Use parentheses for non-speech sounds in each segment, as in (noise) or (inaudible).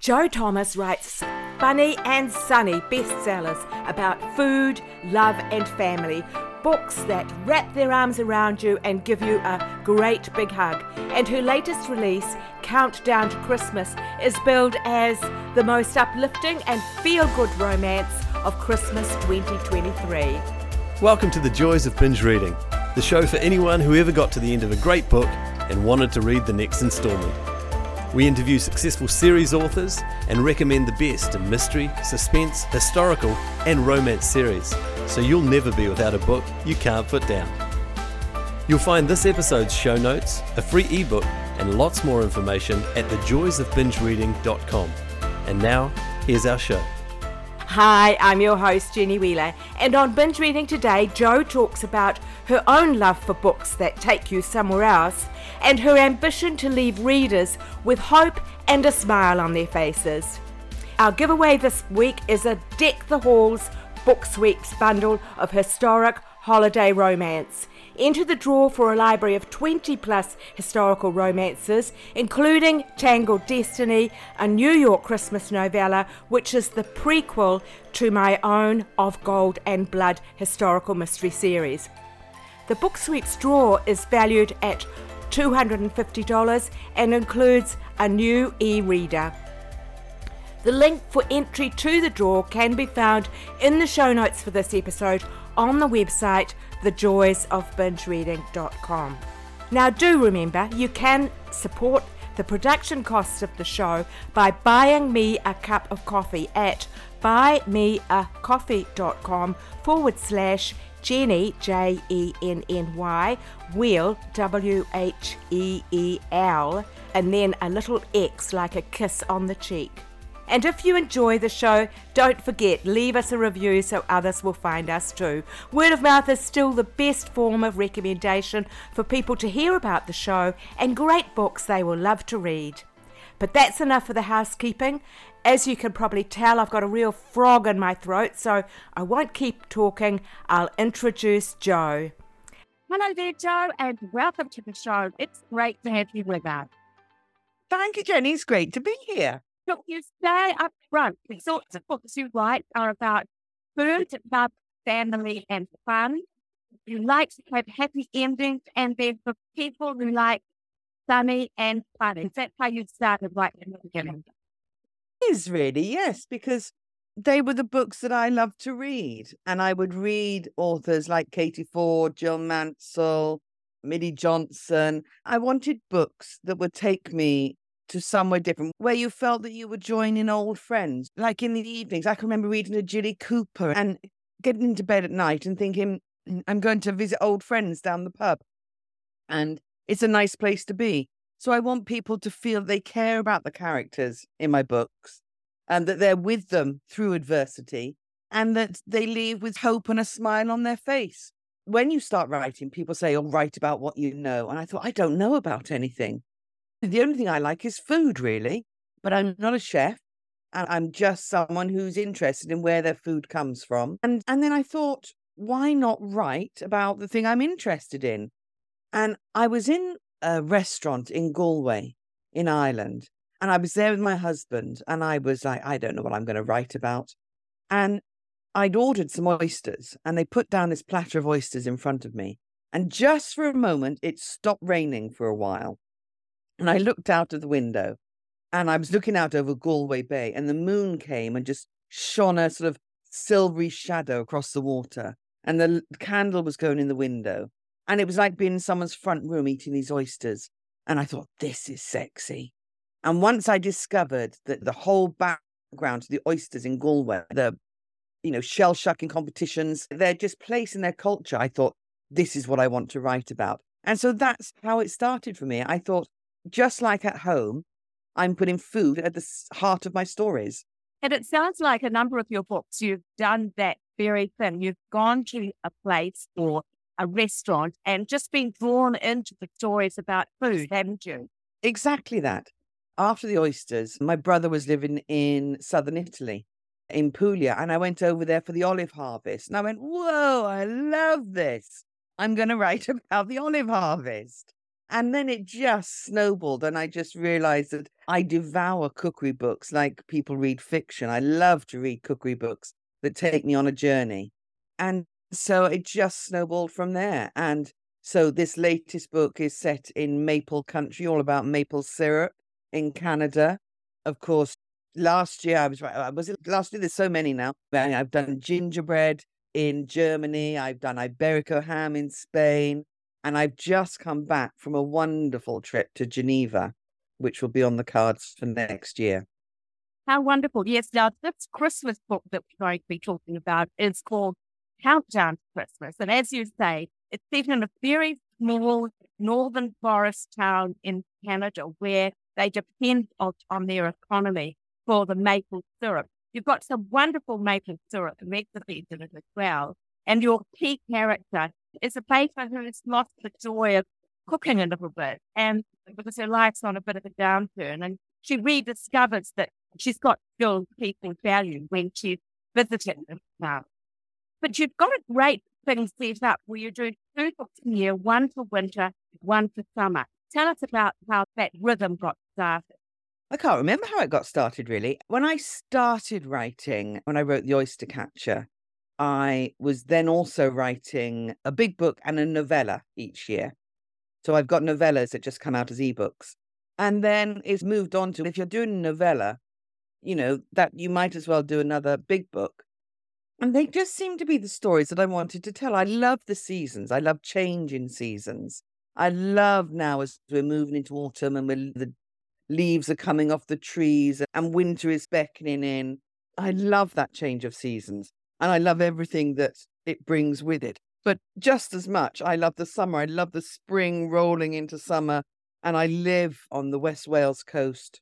Jo Thomas writes funny and sunny bestsellers about food, love, and family. Books that wrap their arms around you and give you a great big hug. And her latest release, Countdown to Christmas, is billed as the most uplifting and feel good romance of Christmas 2023. Welcome to the Joys of Binge Reading, the show for anyone who ever got to the end of a great book and wanted to read the next instalment. We interview successful series authors and recommend the best in mystery, suspense, historical, and romance series, so you'll never be without a book you can't put down. You'll find this episode's show notes, a free ebook, and lots more information at thejoysofbingereading.com. And now, here's our show. Hi, I'm your host, Jenny Wheeler, and on Binge Reading today, Jo talks about her own love for books that take you somewhere else and her ambition to leave readers with hope and a smile on their faces. Our giveaway this week is a Deck the Halls BookSweeps bundle of historic holiday romance. Enter the draw for a library of 20 plus historical romances, including Tangled Destiny, a New York Christmas novella, which is the prequel to my own Of Gold and Blood historical mystery series. The BookSweeps draw is valued at $250 and includes a new e reader. The link for entry to the draw can be found in the show notes for this episode on the website thejoysofbingereading.com. Now, do remember you can support the production costs of the show by buying me a cup of coffee at buymeacoffee.com forward slash Jenny, J E N N Y, Wheel, W H E E L, and then a little X like a kiss on the cheek. And if you enjoy the show, don't forget, leave us a review so others will find us too. Word of mouth is still the best form of recommendation for people to hear about the show and great books they will love to read. But that's enough for the housekeeping. As you can probably tell, I've got a real frog in my throat, so I won't keep talking. I'll introduce Jo. Hello there, Jo, and welcome to the show. It's great to have you with us. Thank you, Jenny. It's great to be here. Look, you say up front, the sorts of books you write are about food, love, family, and fun. You like to have happy endings, and they're for people who like sunny and funny. That's how you started writing in the beginning. Is really, yes, because they were the books that I loved to read. And I would read authors like Katie Fforde, Jill Mansell, Milly Johnson. I wanted books that would take me to somewhere different, where you felt that you were joining old friends. Like in the evenings, I can remember reading a Jilly Cooper and getting into bed at night and thinking, mm, I'm going to visit old friends down the pub. And it's a nice place to be. So I want people to feel they care about the characters in my books and that they're with them through adversity and that they leave with hope and a smile on their face. When you start writing, people say, Oh, write about what you know. And I thought, I don't know about anything. The only thing I like is food, really, but I'm not a chef. And I'm just someone who's interested in where their food comes from. And, and then I thought, why not write about the thing I'm interested in? And I was in a restaurant in Galway, in Ireland, and I was there with my husband. And I was like, I don't know what I'm going to write about. And I'd ordered some oysters, and they put down this platter of oysters in front of me. And just for a moment, it stopped raining for a while. And I looked out of the window and I was looking out over Galway Bay, and the moon came and just shone a sort of silvery shadow across the water. And the candle was going in the window. And it was like being in someone's front room eating these oysters. And I thought, this is sexy. And once I discovered that the whole background to the oysters in Galway, the you know, shell shucking competitions, they're just placing their culture. I thought, this is what I want to write about. And so that's how it started for me. I thought, just like at home, I'm putting food at the heart of my stories. And it sounds like a number of your books, you've done that very thing. You've gone to a place or a restaurant and just being drawn into the stories about food, haven't you? Exactly that. After the oysters, my brother was living in southern Italy, in Puglia, and I went over there for the olive harvest. And I went, Whoa, I love this. I'm going to write (laughs) about the olive harvest. And then it just snowballed. And I just realized that I devour cookery books like people read fiction. I love to read cookery books that take me on a journey. And so it just snowballed from there. And so this latest book is set in maple country, all about maple syrup in Canada. Of course, last year I was right. Uh, was it last year? There's so many now. I've done gingerbread in Germany. I've done Iberico ham in Spain. And I've just come back from a wonderful trip to Geneva, which will be on the cards for next year. How wonderful. Yes, now this Christmas book that we're going to be talking about is called Countdown to Christmas. And as you say, it's set in a very small northern forest town in Canada where they depend on, on their economy for the maple syrup. You've got some wonderful maple syrup recipes in it as well. And your key character is a baker who has lost the joy of cooking a little bit and because her life's on a bit of a downturn and she rediscovers that she's got skills people value when she's visiting. But you've got a great thing set up where you're doing two books a year, one for winter, one for summer. Tell us about how that rhythm got started. I can't remember how it got started really. When I started writing, when I wrote The Oyster Catcher, I was then also writing a big book and a novella each year. So I've got novellas that just come out as ebooks. And then it's moved on to if you're doing a novella, you know, that you might as well do another big book. And they just seem to be the stories that I wanted to tell. I love the seasons. I love change in seasons. I love now as we're moving into autumn and the leaves are coming off the trees and winter is beckoning in. I love that change of seasons and I love everything that it brings with it. But just as much, I love the summer. I love the spring rolling into summer. And I live on the West Wales coast.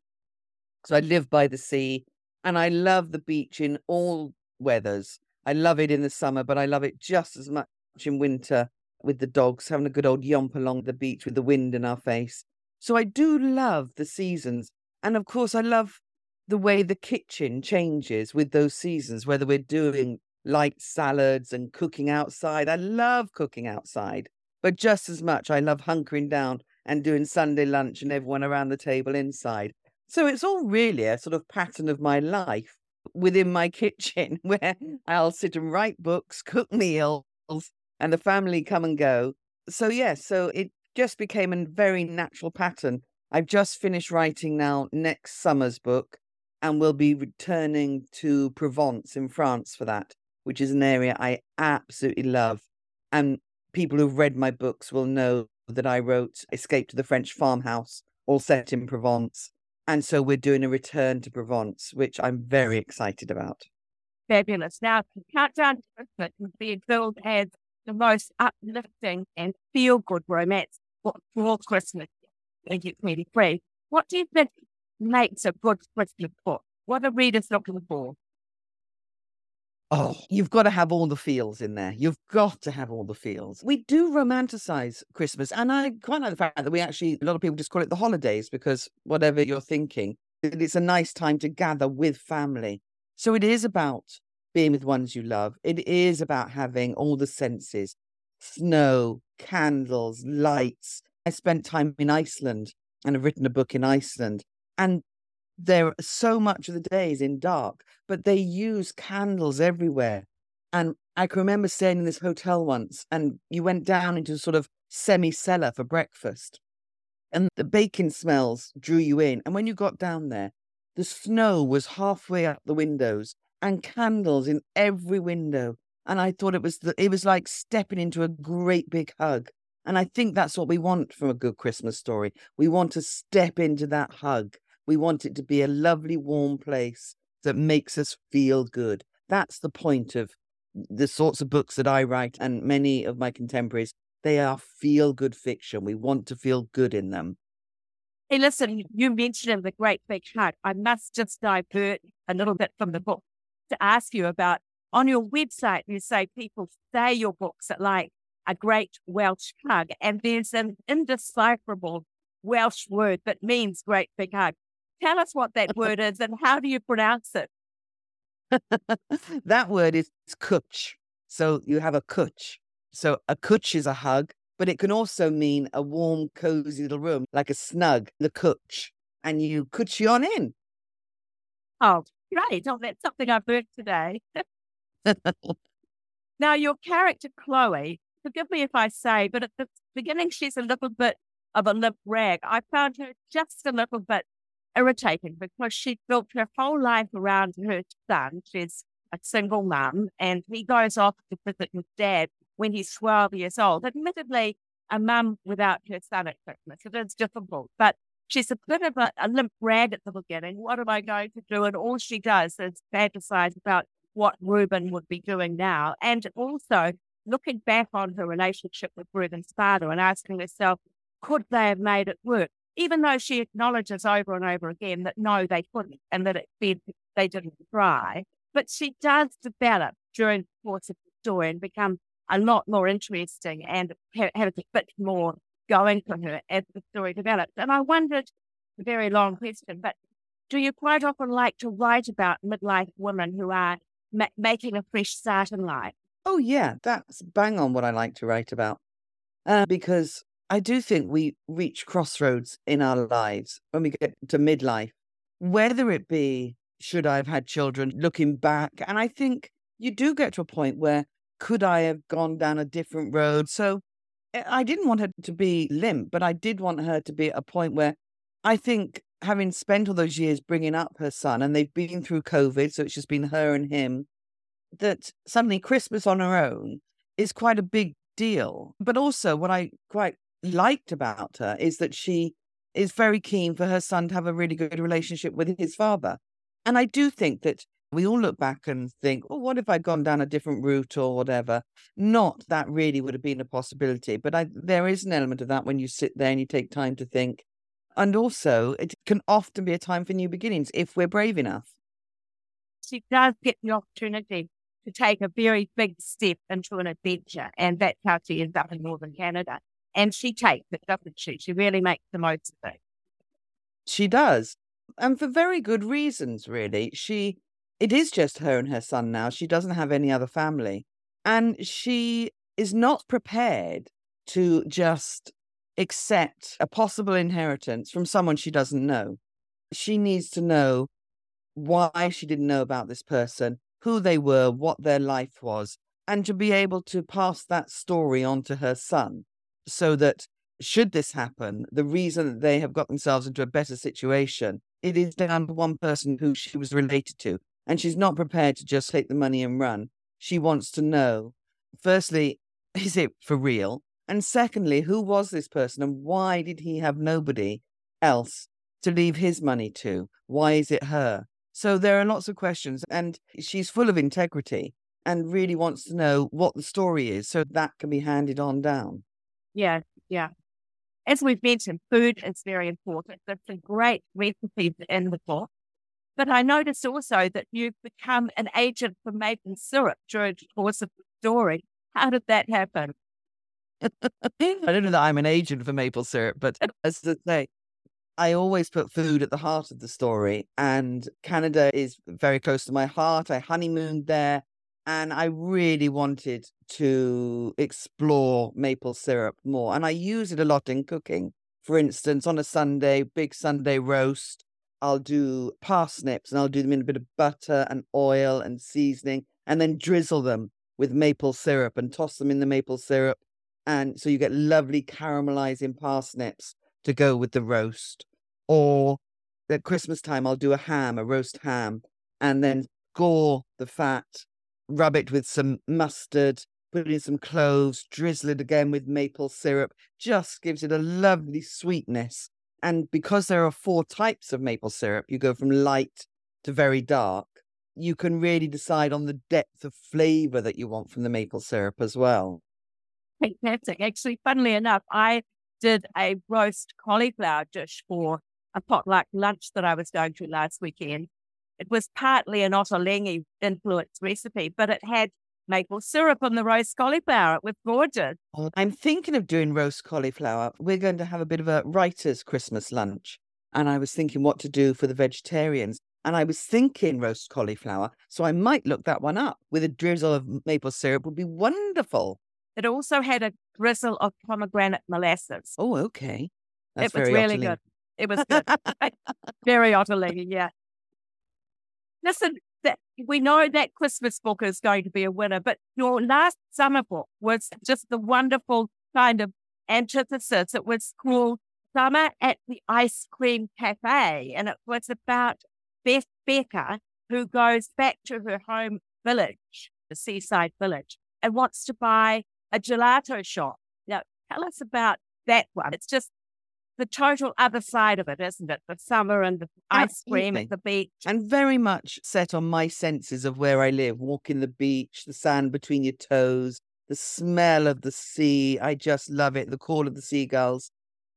So I live by the sea and I love the beach in all weathers. I love it in the summer, but I love it just as much in winter with the dogs, having a good old yomp along the beach with the wind in our face. So I do love the seasons. And of course, I love the way the kitchen changes with those seasons, whether we're doing light salads and cooking outside. I love cooking outside, but just as much, I love hunkering down and doing Sunday lunch and everyone around the table inside. So it's all really a sort of pattern of my life within my kitchen (laughs) where I'll sit and write books, cook meals, and the family come and go. So, yes, so it just became a very natural pattern. I've just finished writing now next summer's book, and we'll be returning to Provence in France for that, which is an area I absolutely love. And people who've read my books will know that I wrote Escape to the French Farmhouse, all set in Provence. And so we're doing a return to Provence, which I'm very excited about. Fabulous. Now, Countdown to Christmas is being billed as the most uplifting and feel good romance for all Christmas 2023. What do you think makes a good Christmas book? What are readers looking for? Oh, you've got to have all the feels in there. You've got to have all the feels. We do romanticize Christmas. And I quite like the fact that we actually, a lot of people just call it the holidays because whatever you're thinking, it's a nice time to gather with family. So it is about being with ones you love. It is about having all the senses snow, candles, lights. I spent time in Iceland and I've written a book in Iceland. And there so much of the day is in dark, but they use candles everywhere. And I can remember staying in this hotel once, and you went down into a sort of semi cellar for breakfast, and the bacon smells drew you in. And when you got down there, the snow was halfway up the windows and candles in every window. And I thought it was the, it was like stepping into a great big hug. And I think that's what we want from a good Christmas story. We want to step into that hug we want it to be a lovely, warm place that makes us feel good. That's the point of the sorts of books that I write and many of my contemporaries. They are feel good fiction. We want to feel good in them. Hey, listen, you mentioned the great big hug. I must just divert a little bit from the book to ask you about on your website, you say people say your books are like a great Welsh hug, and there's an indecipherable Welsh word that means great big hug. Tell us what that (laughs) word is and how do you pronounce it? (laughs) that word is cwtch. So you have a cwtch. So a cwtch is a hug, but it can also mean a warm, cozy little room, like a snug, the cooch, and you coochie on in. Oh, great. Oh, that's something I've learned today. (laughs) now, your character, Chloe, forgive me if I say, but at the beginning, she's a little bit of a limp rag. I found her just a little bit irritating because she built her whole life around her son. She's a single mum, and he goes off to visit his dad when he's 12 years old. Admittedly, a mum without her son at Christmas, it is difficult, but she's a bit of a, a limp rag at the beginning. What am I going to do? And all she does is fantasize about what Reuben would be doing now. And also looking back on her relationship with Reuben's father and asking herself, could they have made it work? Even though she acknowledges over and over again that no, they couldn't and that it, said they didn't try. But she does develop during the course of the story and become a lot more interesting and have a bit more going for her as the story develops. And I wondered, a very long question, but do you quite often like to write about midlife women who are ma- making a fresh start in life? Oh, yeah, that's bang on what I like to write about. Uh, because I do think we reach crossroads in our lives when we get to midlife, whether it be should I have had children, looking back. And I think you do get to a point where could I have gone down a different road? So eh, I didn't want her to be limp, but I did want her to be at a point where I think having spent all those years bringing up her son and they've been through COVID, so it's just been her and him, that suddenly Christmas on her own is quite a big deal. But also, what I quite liked about her is that she is very keen for her son to have a really good relationship with his father. And I do think that we all look back and think, oh, what if I'd gone down a different route or whatever? Not that really would have been a possibility, but I, there is an element of that when you sit there and you take time to think. And also, it can often be a time for new beginnings if we're brave enough. She does get the opportunity to take a very big step into an adventure, and that's how she ends up in Northern Canada. And she takes it, doesn't she? She really makes the most of it. She does and for very good reasons, really. She, it is just her and her son now. She doesn't have any other family. And she is not prepared to just accept a possible inheritance from someone she doesn't know. She needs to know why she didn't know about this person, who they were, what their life was, and to be able to pass that story on to her son so that should this happen, the reason that they have got themselves into a better situation it is down to one person who she was related to. And she's not prepared to just take the money and run. She wants to know, firstly, (laughs) is it for real? And secondly, who was this person and why did he have nobody else to leave his money to? Why is it her? So there are lots of questions, and she's full of integrity and really wants to know what the story is so that can be handed on down. Yeah, yeah as we've mentioned, food is very important. There's some great recipes in the book. But I noticed also that you've become an agent for maple syrup during the course of the story. How did that happen? (laughs) I don't know that I'm an agent for maple syrup, but as I say, I always put food at the heart of the story. And Canada is very close to my heart. I honeymooned there and I really wanted to explore maple syrup more. And I use it a lot in cooking. For instance, on a Sunday, big Sunday roast, I'll do parsnips and I'll do them in a bit of butter and oil and seasoning and then drizzle them with maple syrup and toss them in the maple syrup. And so you get lovely caramelizing parsnips to go with the roast. Or at Christmas time, I'll do a ham, a roast ham, and then gore the fat rub it with some mustard, put in some cloves, drizzle it again with maple syrup, just gives it a lovely sweetness. And because there are four types of maple syrup, you go from light to very dark. You can really decide on the depth of flavor that you want from the maple syrup as well. Fantastic. Actually, funnily enough, I did a roast cauliflower dish for a potluck lunch that I was going to last weekend. It was partly an Ottolenghi influenced recipe, but it had maple syrup on the roast cauliflower. It was gorgeous. Oh, I'm thinking of doing roast cauliflower. We're going to have a bit of a writer's Christmas lunch. And I was thinking what to do for the vegetarians. And I was thinking roast cauliflower. So I might look that one up with a drizzle of maple syrup would be wonderful. It also had a drizzle of pomegranate molasses. Oh, okay. That's it was really Ottilie. good. It was good. (laughs) very Ottilie, yeah. Listen, that we know that Christmas book is going to be a winner, but your last summer book was just the wonderful kind of antithesis. It was called Summer at the Ice Cream Cafe, and it was about Beth Becker, who goes back to her home village, the seaside village, and wants to buy a gelato shop. Now, tell us about that one. It's just the total other side of it, isn't it? The summer and the ice cream at the beach. and very much set on my senses of where I live walking the beach, the sand between your toes, the smell of the sea. I just love it, the call of the seagulls.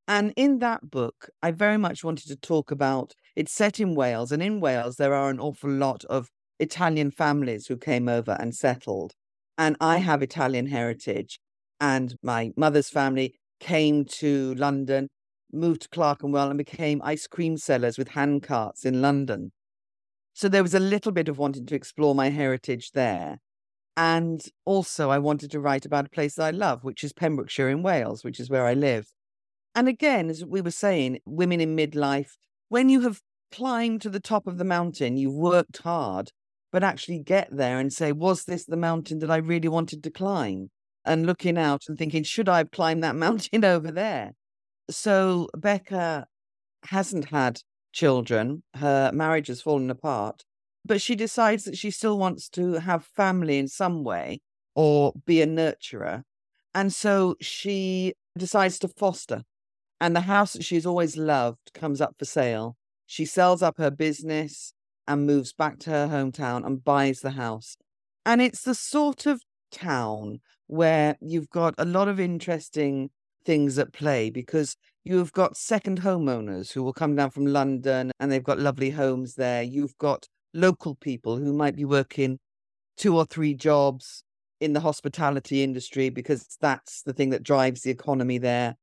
And in that book, I very much wanted to talk about it's set in Wales, and in Wales, there are an awful lot of Italian families who came over and settled. And I mm. have Italian heritage, and my mother's family came to London moved to Clerkenwell and became ice cream sellers with hand carts in London. So there was a little bit of wanting to explore my heritage there. And also, I wanted to write about a place that I love, which is Pembrokeshire in Wales, which is where I live. And again, as we were saying, women in midlife, when you have climbed to the top of the mountain, you've worked hard, but actually get there and say, was this the mountain that I really wanted to climb? And looking out and thinking, should I climbed that (laughs) mountain over there? So Becca hasn't had children. Her marriage has fallen apart, but she decides that she still wants to have family in some way or be a nurturer. And so she decides to foster. And the house that she's always loved comes up for sale. She sells up her business and moves back to her hometown and buys the house. And it's the sort of town where you've got a lot of interesting things at play because you've got second homeowners who will come down from London and they've got lovely homes there. You've got local people who might be working two or three jobs in the hospitality industry because that's the thing that drives the economy there.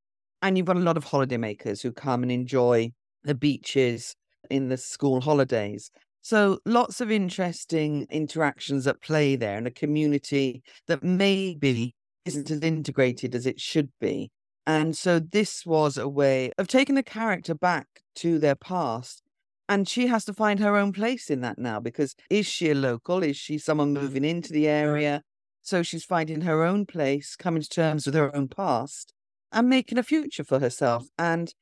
And you've got a lot of holidaymakers who come and enjoy the beaches in the school holidays. So lots of interesting interactions at play there and a community that maybe isn't as integrated as it should be. And so this was a way of taking a character back to their past. And she has to find her own place in that now because is she a local? Is she someone moving into the area? So she's finding her own place, coming to terms with her own past and making a future for herself. And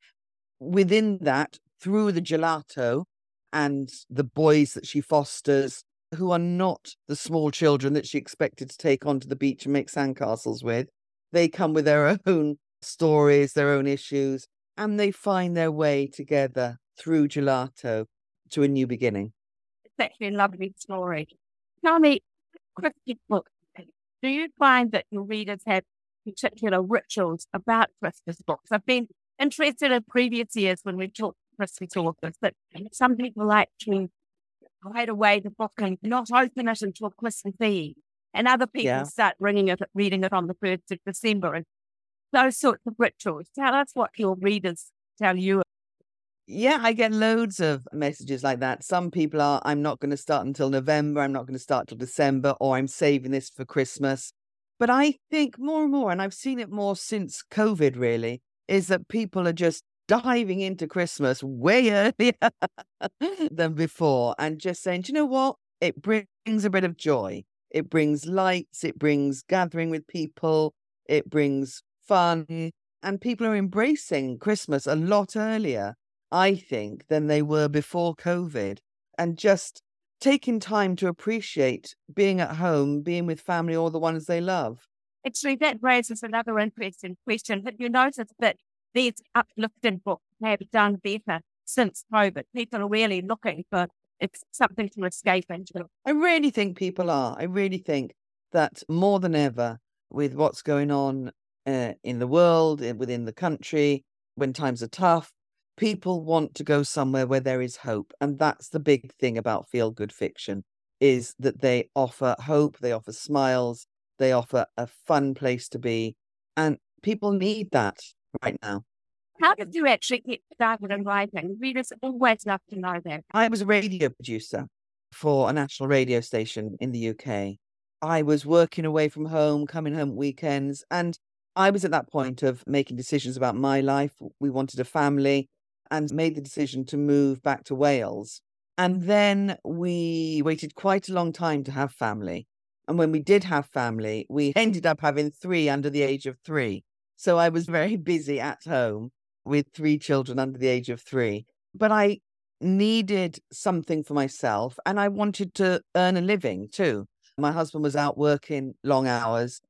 within that, through the gelato and the boys that she fosters, who are not the small children that she expected to take onto the beach and make sandcastles with, they come with their (laughs) own stories, their own issues, and they find their way together through gelato to a new beginning. It's actually a lovely story. Tell me, Christmas book, do you find that your readers have particular rituals about Christmas books? I've been interested in previous years when we've talked Christmas authors that some people like to hide away the book and not open it until Christmas Eve. And other people Yeah. start reading it, reading it on the 1st of December. And those sorts of rituals. Tell us what your readers tell you. Yeah, I get loads of messages like that. Some people are, I'm not going to start until November, I'm not going to start till December, or I'm saving this for Christmas. But I think more and more, and I've seen it more since COVID really, is that people are just diving into Christmas way earlier (laughs) than before and just saying, do you know what? It brings a bit of joy. It brings lights, it brings gathering with people, it brings fun. And people are embracing Christmas a lot earlier, I think, than they were before COVID. And just taking time to appreciate being at home, being with family or the ones they love. Actually, that raises another interesting question. Have you noticed that these uplifting books have done better since COVID? People are really looking for it's something to escape into. I really think people are. I really think that more than ever, with what's going on uh, in the world, within the country, when times are tough, people want to go somewhere where there is hope. And that's the big thing about feel good fiction is that they offer hope, they offer smiles, they offer a fun place to be. And people need that right now. How did you actually get started in writing? Readers always love to know that. I was a radio producer for a national radio station in the UK. I was working away from home, coming home weekends, and I was at that point of making decisions about my life. We wanted a family and made the decision to move back to Wales. And then we waited quite a long time to have family. And when we did have family, we ended up having three under the age of three. So I was (laughs) very busy at home with three children under the age of three. But I needed something for myself and I wanted to earn a living too. My husband was out working long hours.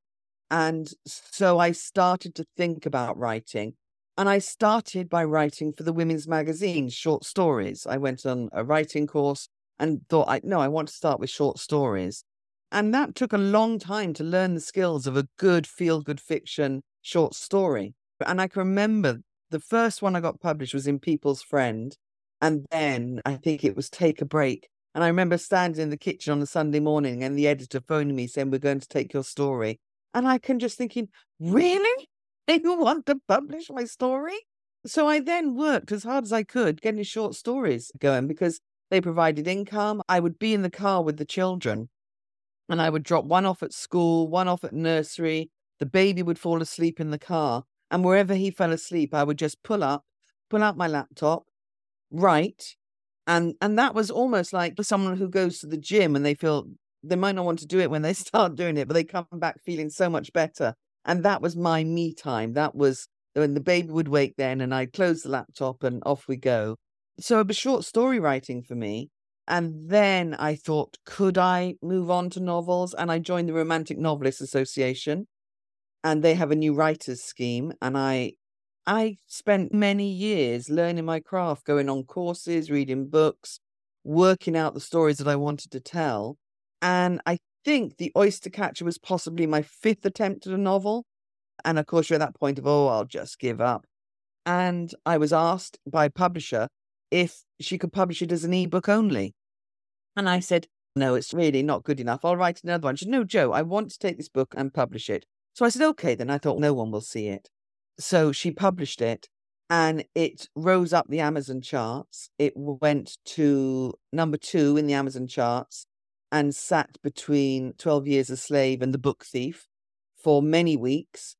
And so I started to think about writing. And I started by writing for the women's magazine, short stories. I went on a writing course and thought, I no, I want to start with short stories. And that took a long time to learn the skills of a good feel good fiction short story. And I can remember the first one I got published was in People's Friend. And then I think it was Take a Break. And I remember standing in the kitchen on a Sunday morning and the editor phoning me saying, We're going to take your story. And I can just thinking, Really? (laughs) You want to publish my story? So I then worked as hard as I could getting short stories going because they provided income. I would be in the car with the children and I would drop one off at school, one off at nursery. The baby would fall asleep in the car. And wherever he fell asleep, I would just pull up, pull out my laptop, write. And and that was almost like someone who goes to the gym and they feel they might not want to do it when they (laughs) start doing it, but they come back feeling so much better. And that was my me time. That was when the baby would wake then and I'd close the laptop and off we go. So it was short story writing for me. And then I thought, could I move on to novels? And I joined the Romantic Novelists Association and they have a new writers scheme. And I I spent many years learning my craft, going on courses, reading books, working out the stories that I wanted to tell. And I think The Oyster Catcher was possibly my fifth attempt at a novel. And of course, you're at that point of, oh, I'll just give up. And I was asked by a publisher if she could publish it as an ebook only. And I said, no, it's really not good enough. I'll write another one. She said, no, Jo, I want to take this book and publish it. So I said, okay, then I thought no one will see it. So she published it and it rose up the Amazon charts. It went to number two in the Amazon charts and sat between 12 Years a Slave and The Book Thief for many weeks.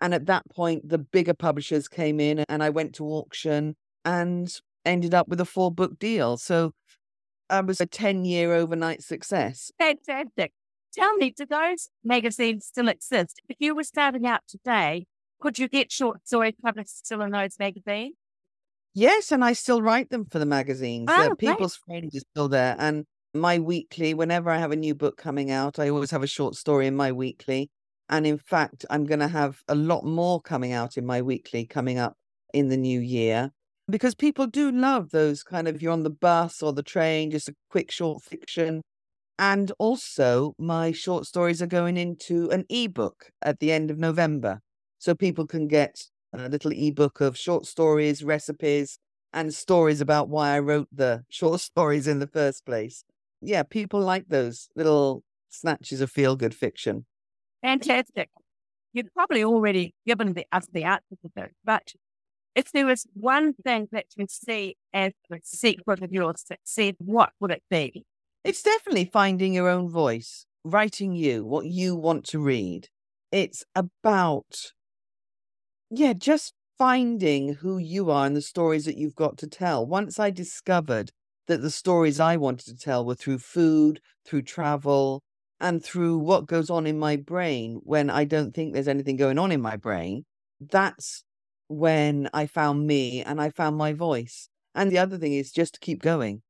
And at that point, the bigger publishers came in and I went to auction and ended up with a four book deal. So I was a 10 year overnight success. Fantastic. Tell me, do those magazines still exist? If you were starting out today, could you get short stories published still in those magazines? Yes, and I still write them for the magazines. Oh, People's Friend is still there. And my weekly, whenever I have a new book coming out, I always have a short story in my weekly. And in fact, I'm going to have a lot more coming out in my weekly coming up in the new year because people do love those kind of you're on the bus or the train, just a quick short fiction. And also, my short stories are going into an ebook at the end of November. So people can get a little ebook of short stories, recipes, and stories about why I wrote the (laughs) short stories in the first place. Yeah, people like those little snatches of feel good fiction. Fantastic. You've probably already given the, us the answer to that, but if there was one thing that you see as the secret of your success, what would it be? It's definitely finding your own voice, writing you, what you want to read. It's about yeah, just finding who you are and the stories that you've got to tell. Once I discovered that the stories I wanted to tell were through food, through travel, and through what goes on in my brain when I don't think there's anything going on in my brain, that's when I found me and I found my voice. And the other thing is just to keep going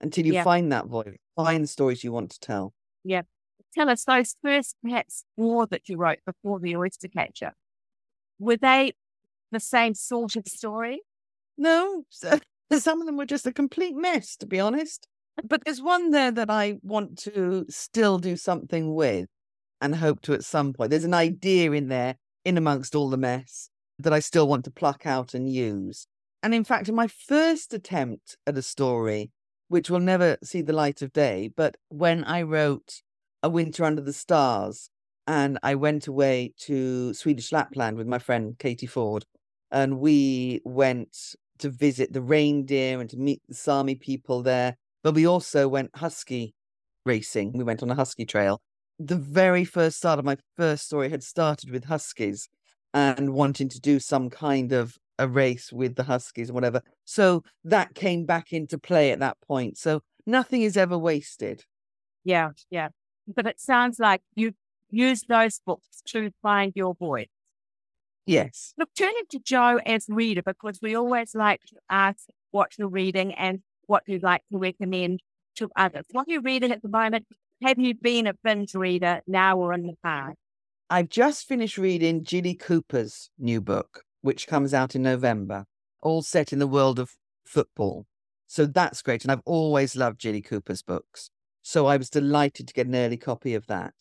until you Yeah. find that voice, find the stories you want to tell. Yeah. Tell us those first perhaps four that you wrote before the oyster catcher. Were they the same sort of story? No, (laughs) so- some of them were just a complete mess, to be honest. But there's one there that I want to still do something with and hope to at some point. There's an mm-hmm. idea in there, in amongst all the mess, that I still want to pluck out and use. And in fact, in my first attempt at a story, which will never see the light of day, but when I wrote A Winter Under the Stars, and I went away to Swedish Lapland with my friend Katie Fforde, and we went to visit the reindeer and to meet the Sami people there. But we also went husky racing. We went on a husky trail. the very first start of my first story had started with huskies and wanting to do some kind of a race with the huskies or whatever. So that came back into play at that point. So nothing is ever wasted. Yeah, yeah. But it sounds like you use those books to find your voice. Yes. Look, turning to Jo as reader, because we always like to ask what you're reading and what you'd like to recommend to others. What are you reading at the moment? Have you been a binge reader now or in the past? I've just finished reading Jilly Cooper's new book, which comes out in November, all set in the world of football. So that's great. And I've always loved Jilly Cooper's books. So I was delighted to get an early copy of that.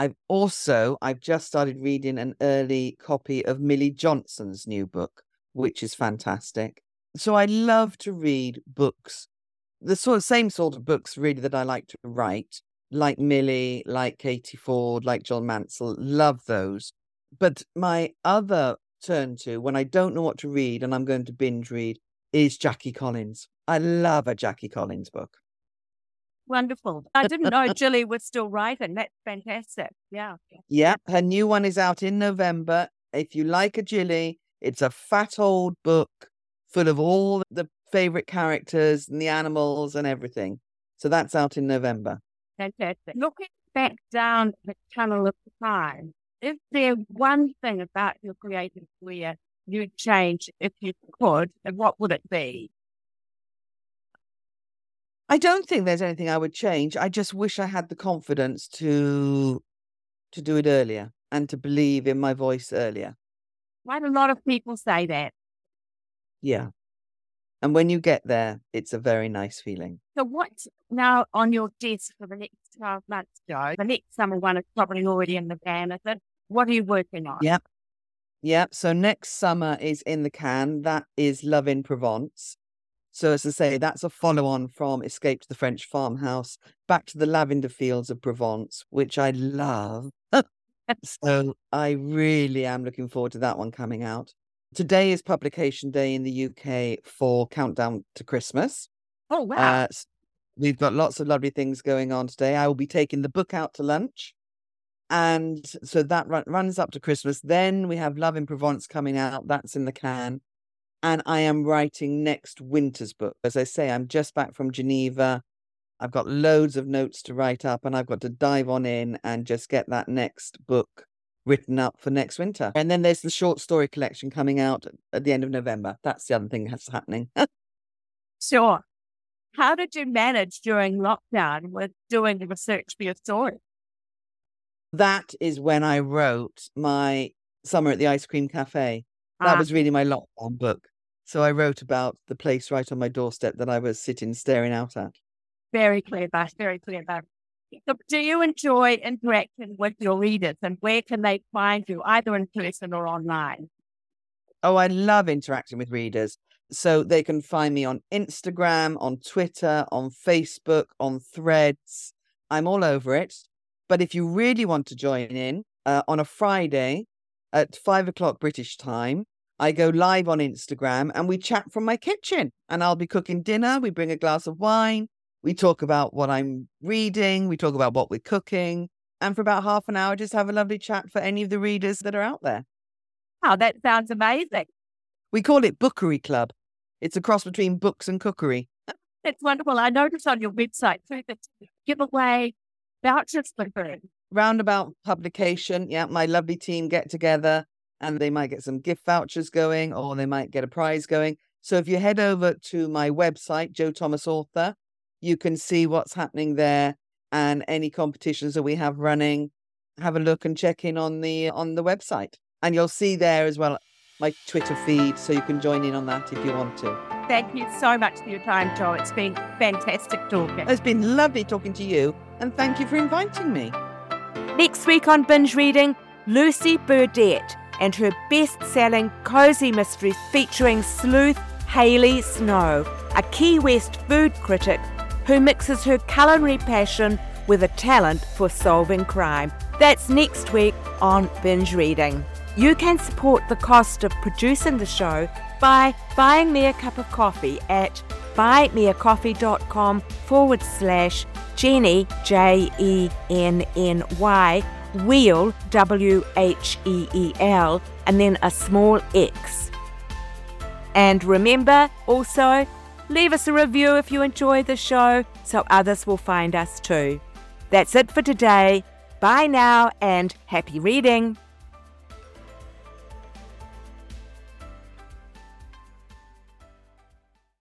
I've also, I've just started reading an early copy of Milly Johnson's new book, which is fantastic. So I love to read books, the sort of same sort of books really that I like to write, like Milly, like Katie Fforde, like John Mansell. Love those. But my other turn to when I don't know what to read and I'm going to binge read is Jackie Collins. I love a Jackie Collins book. Wonderful. I didn't know (laughs) Jilly was still writing. That's fantastic. Yeah. Yeah, her new one is out in November. If you like a Jilly, it's a fat old book full of all the favorite characters and the animals and everything. So that's out in November. Fantastic. Looking back down the tunnel of time, is there one thing about your creative career you'd change if you could, and what would it be? I don't think there's anything I would change. I just wish I had the confidence to to do it earlier and to believe in my voice earlier. Quite a lot of people say that. Yeah. And when you get there, it's a very nice feeling. So what's now on your desk for the next 12 months, Jo? The next summer one is probably already in the can, is it? What are you working on? Yep. Yep. So next summer is in the can. That is Love in Provence. So as I say, that's a follow on from Escape to the French Farmhouse, back to the lavender fields of Provence, which I love. (laughs) so I really am looking forward to that one coming out. Today is publication day in the UK for Countdown to Christmas. Oh, wow. Uh, we've got lots of lovely things going on today. I will be taking the book out to lunch. And so that run, runs up to Christmas. Then we have Love in Provence coming out. That's in the can. And I am writing next winter's book. As I say, I'm just back from Geneva. I've got loads of notes to write up, and I've got to dive on in and just get that next book written up for next winter. And then there's the short story collection coming out at the end of November. That's the other thing that's happening. (laughs) sure. How did you manage during lockdown with doing the research for your story? That is when I wrote my Summer at the Ice Cream Cafe. That ah. was really my lockdown book. So I wrote about the place right on my doorstep that I was sitting staring out at. Very clear, Bash. Very clear. So do you enjoy interacting with your readers and where can they find you, either in person or online? Oh, I love interacting with readers. So they can find me on Instagram, on Twitter, on Facebook, on threads. I'm all over it. But if you really want to join in uh, on a Friday at five o'clock British time, I go live on Instagram and we chat from my kitchen. And I'll be cooking dinner. We bring a glass of wine. We talk about what I'm reading. We talk about what we're cooking. And for about half an hour, just have a lovely chat for any of the readers that are out there. Wow, that sounds amazing. We call it Bookery Club. It's a cross between books and cookery. That's wonderful. I noticed on your website too that you give away vouchers for food. Roundabout publication. Yeah, my lovely team get together and they might get some gift vouchers going or they might get a prize going. So if you head over to my website, Jo Thomas Author, you can see what's happening there and any competitions that we have running. Have a look and check in on the on the website. And you'll see there as well my Twitter feed, so you can join in on that if you want to. Thank you so much for your time, Jo. It's been fantastic talking. It's been lovely talking to you, and thank you for inviting me. Next week on Binge Reading, Lucy Burdette and her best selling cozy mystery featuring sleuth Hayley Snow, a Key West food critic who mixes her culinary passion with a talent for solving crime. That's next week on Binge Reading. You can support the cost of producing the show by buying me a cup of coffee at buymeacoffee.com forward slash Jenny, J E N N Y, Wheel, W H E E L, and then a small X. And remember also, leave us a review if you enjoy the show so others will find us too. That's it for today. Bye now and happy reading.